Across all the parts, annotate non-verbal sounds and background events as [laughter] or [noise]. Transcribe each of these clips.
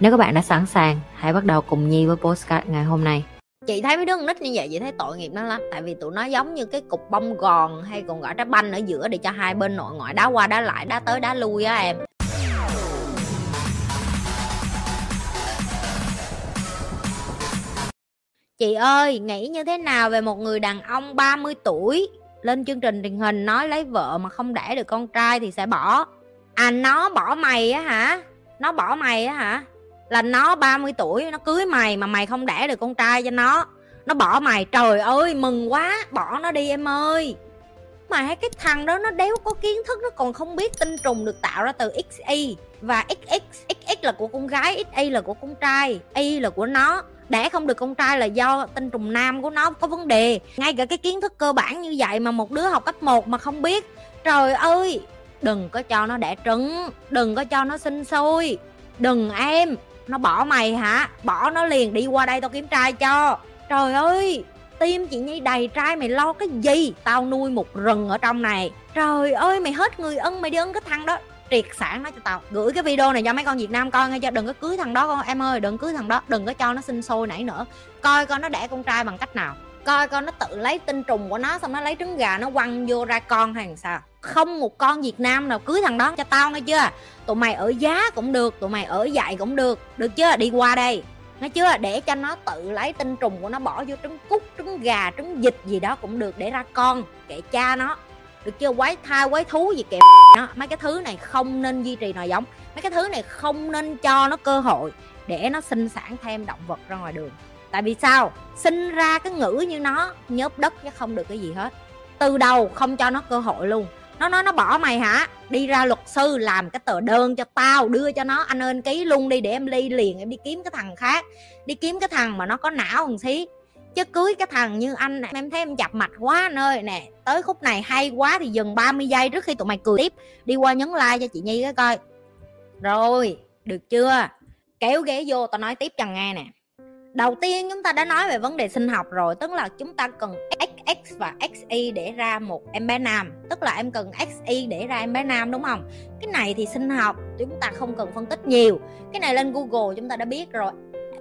Nếu các bạn đã sẵn sàng, hãy bắt đầu cùng Nhi với postcard ngày hôm nay. chị thấy mấy đứa con nít như vậy chị thấy tội nghiệp nó lắm. Tại vì tụi nó giống như cái cục bông gòn hay còn gọi trái banh ở giữa để cho hai bên nội ngoại đá qua đá lại đá tới đá lui á em. Chị ơi nghĩ như thế nào về một người đàn ông 30 tuổi lên chương trình truyền hình nói lấy vợ mà không đẻ được con trai thì sẽ bỏ? À nó bỏ mày á hả? Nó bỏ mày á hả? Là nó 30 tuổi, nó cưới mày mà mày không đẻ được con trai cho nó. Nó bỏ mày, trời ơi, mừng quá, bỏ nó đi em ơi. Mà cái thằng đó, nó đéo có kiến thức, nó còn không biết tinh trùng được tạo ra từ xy và xx xx là của con gái xy là của con trai, y là của nó. Đẻ không được con trai là do tinh trùng nam của nó có vấn đề. Ngay cả cái kiến thức cơ bản như vậy mà một đứa học cấp 1 mà không biết, trời ơi, đừng có cho nó đẻ trứng, đừng có cho nó sinh sôi. Đừng em nó bỏ mày hả? Bỏ nó liền đi, qua đây tao kiếm trai cho. Trời ơi, tim chị nhi đầy trai, mày lo cái gì? Tao nuôi một rừng ở trong này. Trời ơi, mày hết người ân, mày đi ân cái thằng đó. Triệt sản nó cho tao. Gửi cái video này cho mấy con việt nam coi nghe cho. Đừng có cưới thằng đó con, em ơi, đừng cưới thằng đó. Đừng có cho nó sinh sôi nảy nữa. Coi coi nó đẻ con trai bằng cách nào. Coi coi nó tự lấy tinh trùng của nó, xong nó lấy trứng gà nó quăng vô ra con hay làm sao không một con việt nam nào cưới thằng đó cho tao nghe chưa? Tụi mày ở giá cũng được, tụi mày ở dạy cũng được. Được chưa? Đi qua đây. Nghe chưa? Để cho nó tự lấy tinh trùng của nó bỏ vô trứng cút, trứng gà, trứng vịt gì đó cũng được để ra con, kệ cha nó. Được chưa? Quái thai, quái thú gì kệ [laughs] nó. Mấy cái thứ này không nên duy trì nòi giống. Mấy cái thứ này không nên cho nó cơ hội để nó sinh sản thêm động vật ra ngoài đường. Tại vì sao? Sinh ra cái ngữ như nó, nhớp đất chứ không được cái gì hết. Từ đầu không cho nó cơ hội luôn nó nói, nó bỏ mày hả? Đi ra luật sư làm cái tờ đơn cho tao, đưa cho nó. Anh ơn ký luôn đi để em ly liền, em đi kiếm cái thằng khác. Đi kiếm cái thằng mà nó có não thằng xí. Chứ cưới cái thằng như anh em thấy em chập mạch quá anh ơi. Nè, tới khúc này hay quá thì dừng 30 giây trước khi tụi mày cười tiếp. Đi qua nhấn like cho chị nhi cái coi. Rồi, được chưa? Kéo ghế vô, tao nói tiếp cho nghe nè. Đầu tiên chúng ta đã nói về vấn đề sinh học rồi, tức là chúng ta cần X và XY để ra một em bé nam. Tức là em cần XY để ra em bé nam, đúng không? Cái này thì sinh học, chúng ta không cần phân tích nhiều. Cái này lên Google chúng ta đã biết rồi.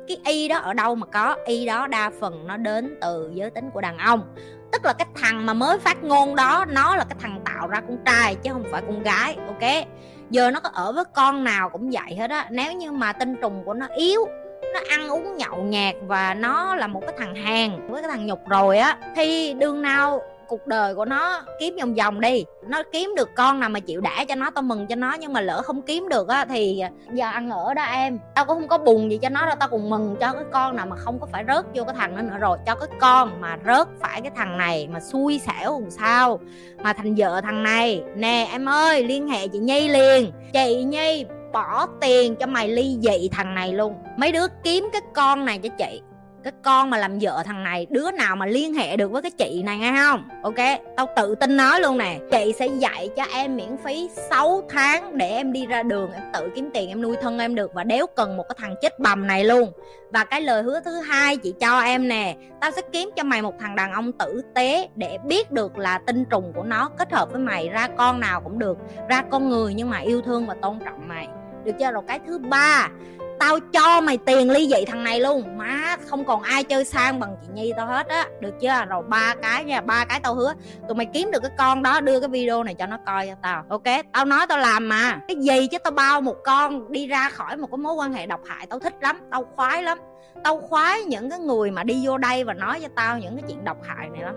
Cái y đó ở đâu mà có? Y đó đa phần nó đến từ giới tính của đàn ông. Tức là cái thằng mà mới phát ngôn đó, nó là cái thằng tạo ra con trai chứ không phải con gái, ok? Giờ nó có ở với con nào cũng vậy hết á. Nếu như mà tinh trùng của nó yếu nó ăn uống nhậu nhạt và nó là một cái thằng hàng với cái thằng nhục rồi á, thì đường nào cuộc đời của nó kiếm vòng vòng đi. Nó kiếm được con nào mà chịu đẻ cho nó, tao mừng cho nó, nhưng mà lỡ không kiếm được á, thì à, giờ ăn ở đó em. Tao cũng không có buồn gì cho nó đâu, tao cũng mừng cho cái con nào mà không có phải rớt vô cái thằng đó nữa. Rồi cho cái con mà rớt phải cái thằng này mà xui xẻo làm sao mà thành vợ thằng này. Nè, em ơi, liên hệ chị nhi liền. Chị nhi bỏ tiền cho mày ly dị thằng này luôn. Mấy đứa kiếm cái con này cho chị. Cái con mà làm vợ thằng này, đứa nào mà liên hệ được với cái chị này nghe không? Ok, tao tự tin nói luôn nè. Chị sẽ dạy cho em miễn phí 6 tháng để em đi ra đường, em tự kiếm tiền, em nuôi thân em được và đéo cần một cái thằng chết bầm này luôn. Và cái lời hứa thứ hai chị cho em nè, tao sẽ kiếm cho mày một thằng đàn ông tử tế để biết được là tinh trùng của nó kết hợp với mày, ra con nào cũng được, ra con người nhưng mà yêu thương và tôn trọng mày được chưa? Rồi cái thứ ba, tao cho mày tiền ly dị thằng này luôn. Má, không còn ai chơi sang bằng chị nhi tao hết á. Được chưa? Rồi ba cái nha, ba cái tao hứa tụi mày kiếm được cái con đó, đưa cái video này cho nó coi cho tao. Ok, tao nói tao làm mà. Cái gì chứ tao bao một con đi ra khỏi một cái mối quan hệ độc hại, tao thích lắm, tao khoái lắm. Tao khoái những cái người mà đi vô đây và nói cho tao những cái chuyện độc hại này lắm.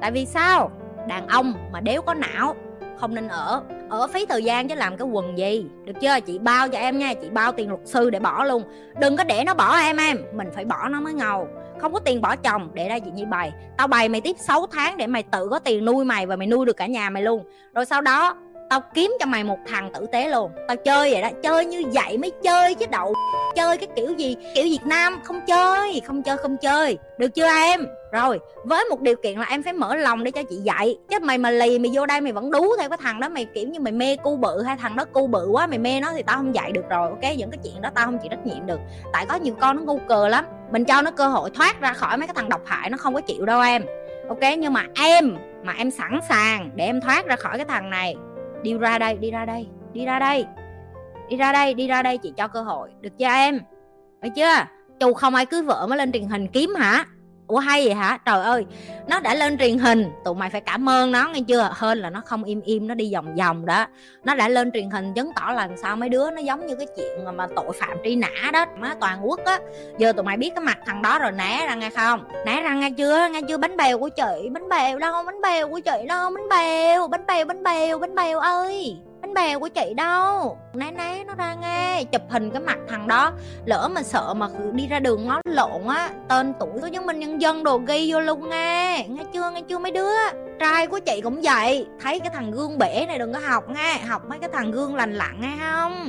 Tại vì sao? Đàn ông mà đéo có não không nên ở ở phí thời gian chứ làm cái quần gì. Được chưa? Chị bao cho em nha, chị bao tiền luật sư để bỏ luôn. Đừng có để nó bỏ em em, mình phải bỏ nó mới ngầu. Không có tiền bỏ chồng, để ra chị nhi bày. Tao bày mày tiếp 6 tháng để mày tự có tiền nuôi mày và mày nuôi được cả nhà mày luôn. Rồi sau đó tao kiếm cho mày một thằng tử tế luôn. Tao chơi vậy đó, chơi như vậy mới chơi chứ đậu chơi cái kiểu gì, kiểu việt nam, không chơi không chơi không chơi. Được chưa em? Rồi, với một điều kiện là em phải mở lòng để cho chị dạy. Chứ mày mà lì mày vô đây mày vẫn đú theo cái thằng đó, mày kiểu như mày mê cu bự hay thằng đó cu bự quá, mày mê nó thì tao không dạy được rồi, ok? Những cái chuyện đó tao không chịu trách nhiệm được. Tại có nhiều con nó ngu cờ lắm, mình cho nó cơ hội thoát ra khỏi mấy cái thằng độc hại nó không có chịu đâu em. Ok, nhưng mà em mà em sẵn sàng để em thoát ra khỏi cái thằng này đi ra đây, đi ra đây, đi ra đây. Đi ra đây, đi ra đây, chị cho cơ hội. Được chưa em? Được chưa? Chù không ai cưới vợ mới lên truyền hình kiếm hả? Ủa, hay vậy hả? Trời ơi, nó đã lên truyền hình. Tụi mày phải cảm ơn nó, nghe chưa? Hơn là nó không im im, nó đi vòng vòng đó. Nó đã lên truyền hình chứng tỏ là sao mấy đứa nó giống như cái chuyện mà tội phạm truy nã đó, má toàn quốc á. Giờ tụi mày biết cái mặt thằng đó rồi, né ra nghe không? Né ra nghe chưa? Nghe chưa? Bánh bèo của chị, bánh bèo, đâu, bánh bèo của chị đâu bánh bèo bánh bèo bánh bèo bánh bèo ơi bánh bèo của chị đâu. Né né nó ra nghe, chụp hình cái mặt thằng đó. Lỡ mà sợ mà đi ra đường ngó lộn á, tên tuổi của chứng minh nhân dân đồ ghi vô luôn nghe. Nghe chưa nghe chưa mấy đứa? Trai của chị cũng vậy. Thấy cái thằng gương bể này đừng có học nghe. Học mấy cái thằng gương lành lặn nghe không?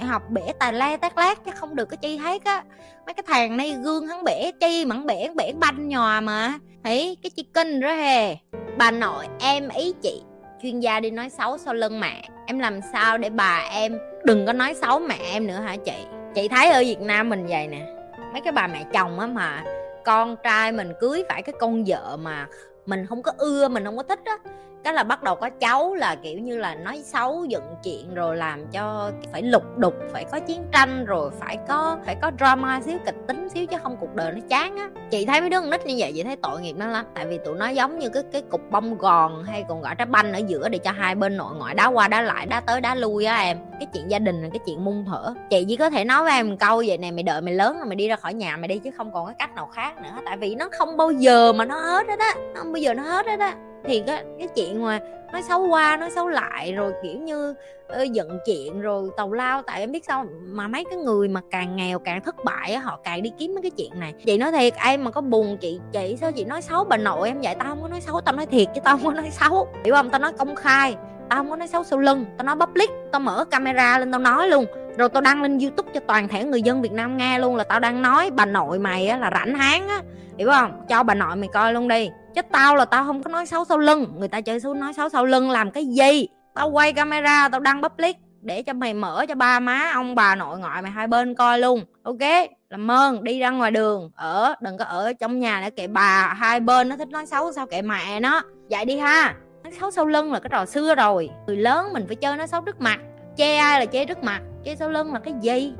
Học bể tài le tát lát chứ không được cái chi hết á. Mấy cái thằng này gương hắn bể chi mặn bể bể banh nhòa mà. Thấy cái chi kinh đó hề bà nội em ý chị chuyên gia đi nói xấu sau lưng mẹ. Em làm sao để bà em đừng có nói xấu mẹ em nữa hả chị? Chị thấy ở việt nam mình vậy nè. Mấy cái bà mẹ chồng á mà con trai mình cưới phải cái con vợ mà mình không có ưa, mình không có thích á. Cái là bắt đầu có cháu là, kiểu như là, nói xấu dựng chuyện rồi làm cho phải lục đục, phải có chiến tranh, rồi phải có phải có drama xíu kịch tính xíu chứ không cuộc đời nó chán á. Chị thấy mấy đứa con nít như vậy, chị thấy tội nghiệp nó lắm. Tại vì tụi nó giống như cái cái cục bông gòn hay còn gọi trái banh ở giữa để cho hai bên nội ngoại, đá qua đá lại, đá tới đá lui á em. Cái chuyện gia đình là cái chuyện mung thở chị chỉ có thể nói với em một câu vậy này mày đợi mày lớn rồi mày đi ra khỏi nhà mày đi chứ không còn cái cách nào khác nữa. Tại vì nó không bao giờ mà nó hết hết á. Nó không bao giờ nó hết hết á thì cái cái chuyện mà nói xấu qua nói xấu lại rồi kiểu như uh, giận chuyện rồi tàu lao tại em biết sao mà mấy cái người mà càng nghèo càng thất bại họ càng đi kiếm mấy cái chuyện này. Chị nói thiệt em mà có buồn chị chị sao chị nói xấu bà nội em vậy? Tao không có nói xấu tao nói thiệt chứ tao không có nói xấu. Hiểu không? Tao nói công khai tao không có nói xấu sau lưng tao nói public tao mở camera lên tao nói luôn rồi tao đăng lên youtube cho toàn thể người dân việt nam nghe luôn là tao đang nói bà nội mày á là rảnh háng á. Hiểu không? Cho bà nội mày coi luôn đi. Chứ tao là tao không có nói xấu sau lưng. Người ta chơi xấu, nói xấu sau lưng làm cái gì? Tao quay camera, tao đăng public để cho mày mở cho ba má ông bà nội ngoại mày hai bên coi luôn. Ok? Làm ơn đi ra ngoài đường, ở, đừng có ở trong nhà để kệ bà hai bên nó thích nói xấu, sao kệ mẹ nó? Vậy đi ha. Nói xấu sau lưng là cái trò xưa rồi. Người lớn mình phải chơi nói xấu trước mặt. Che ai là che trước mặt che sau lưng là cái gì?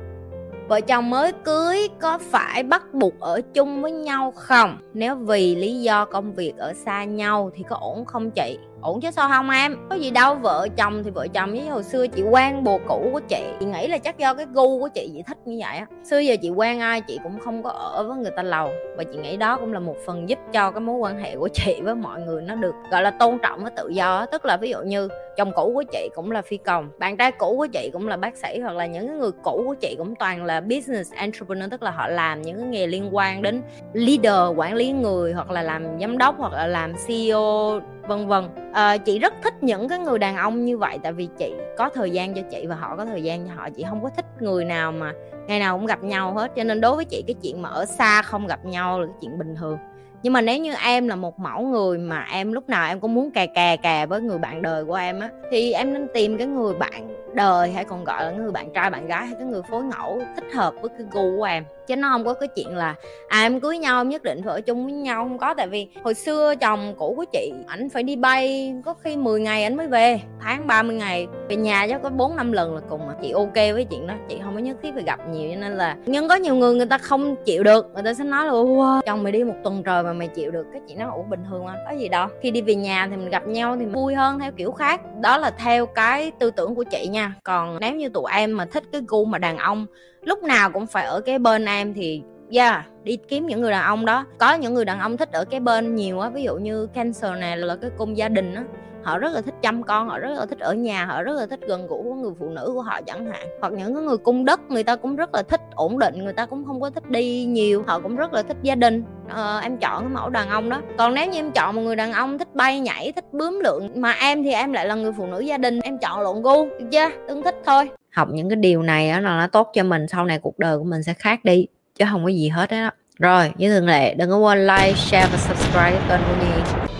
Vợ chồng mới cưới có phải bắt buộc ở chung với nhau không? Nếu vì lý do công việc ở xa nhau thì có ổn không chị? Ổn chứ sao không em? Có gì đâu, vợ chồng thì vợ chồng với hồi xưa chị quen bồ cũ của chị. Chị nghĩ là chắc do cái gu của chị chị thích như vậy á. Xưa giờ chị quen ai, chị cũng không có ở với người ta lâu. Và chị nghĩ đó cũng là một phần giúp cho cái mối quan hệ của chị với mọi người nó được, gọi là, tôn trọng với tự do tức là ví dụ như chồng cũ của chị cũng là phi công, bạn trai cũ của chị cũng là bác sĩ, hoặc là những người cũ của chị cũng toàn là business entrepreneur, tức là họ làm những cái nghề liên quan đến leader, quản lý người, hoặc là làm giám đốc, hoặc là làm ceo vân vân. À, chị rất thích những cái người đàn ông như vậy tại vì chị có thời gian cho chị và họ có thời gian cho họ. Chị không có thích người nào mà ngày nào cũng gặp nhau hết. Cho nên đối với chị cái chuyện mà ở xa không gặp nhau là cái chuyện bình thường. Nhưng mà nếu như em là một mẫu người mà em lúc nào em cũng muốn cà cà cà với người bạn đời của em á thì em nên tìm cái người bạn đời hay còn gọi là người bạn trai bạn gái hay cái người phối ngẫu thích hợp với cái gu của em chứ nó không có cái chuyện là à em cưới nhau em nhất định phải ở chung với nhau không có. Tại vì hồi xưa chồng cũ của chị ảnh phải đi bay có khi 10 ngày ảnh mới về tháng 30 ngày. Về nhà chắc có bốn năm lần là cùng mà. Chị ok với chuyện đó chị không có nhất thiết phải gặp nhiều cho nên là nhưng có nhiều người người ta không chịu được. Người ta sẽ nói là wow, chồng mày đi một tuần trời mà mày chịu được. Cái chị nó ủa bình thường mà có gì đâu. Khi đi về nhà thì mình gặp nhau thì vui hơn theo kiểu khác. Đó là theo cái tư tưởng của chị nha. Còn nếu như tụi em mà thích cái gu mà đàn ông lúc nào cũng phải ở cái bên em thì, yeah, đi kiếm những người đàn ông đó. Có những người đàn ông thích ở cái bên nhiều á, ví dụ như cancer này là cái cung gia đình á họ rất là thích chăm con họ rất là thích ở nhà họ rất là thích gần gũi của người phụ nữ của họ chẳng hạn. Hoặc những cái người cung đất người ta cũng rất là thích ổn định người ta cũng không có thích đi nhiều họ cũng rất là thích gia đình. Ờ, em chọn cái mẫu đàn ông đó. Còn nếu như em chọn một người đàn ông thích bay nhảy thích bướm lượng mà em thì em lại là người phụ nữ gia đình em chọn lộn gu được chưa? Tương thích thôi. Học những cái điều này là nó tốt cho mình sau này cuộc đời của mình sẽ khác đi chứ không có gì hết đó rồi như thường lệ đừng có quên like share và subscribe kênh của nhi.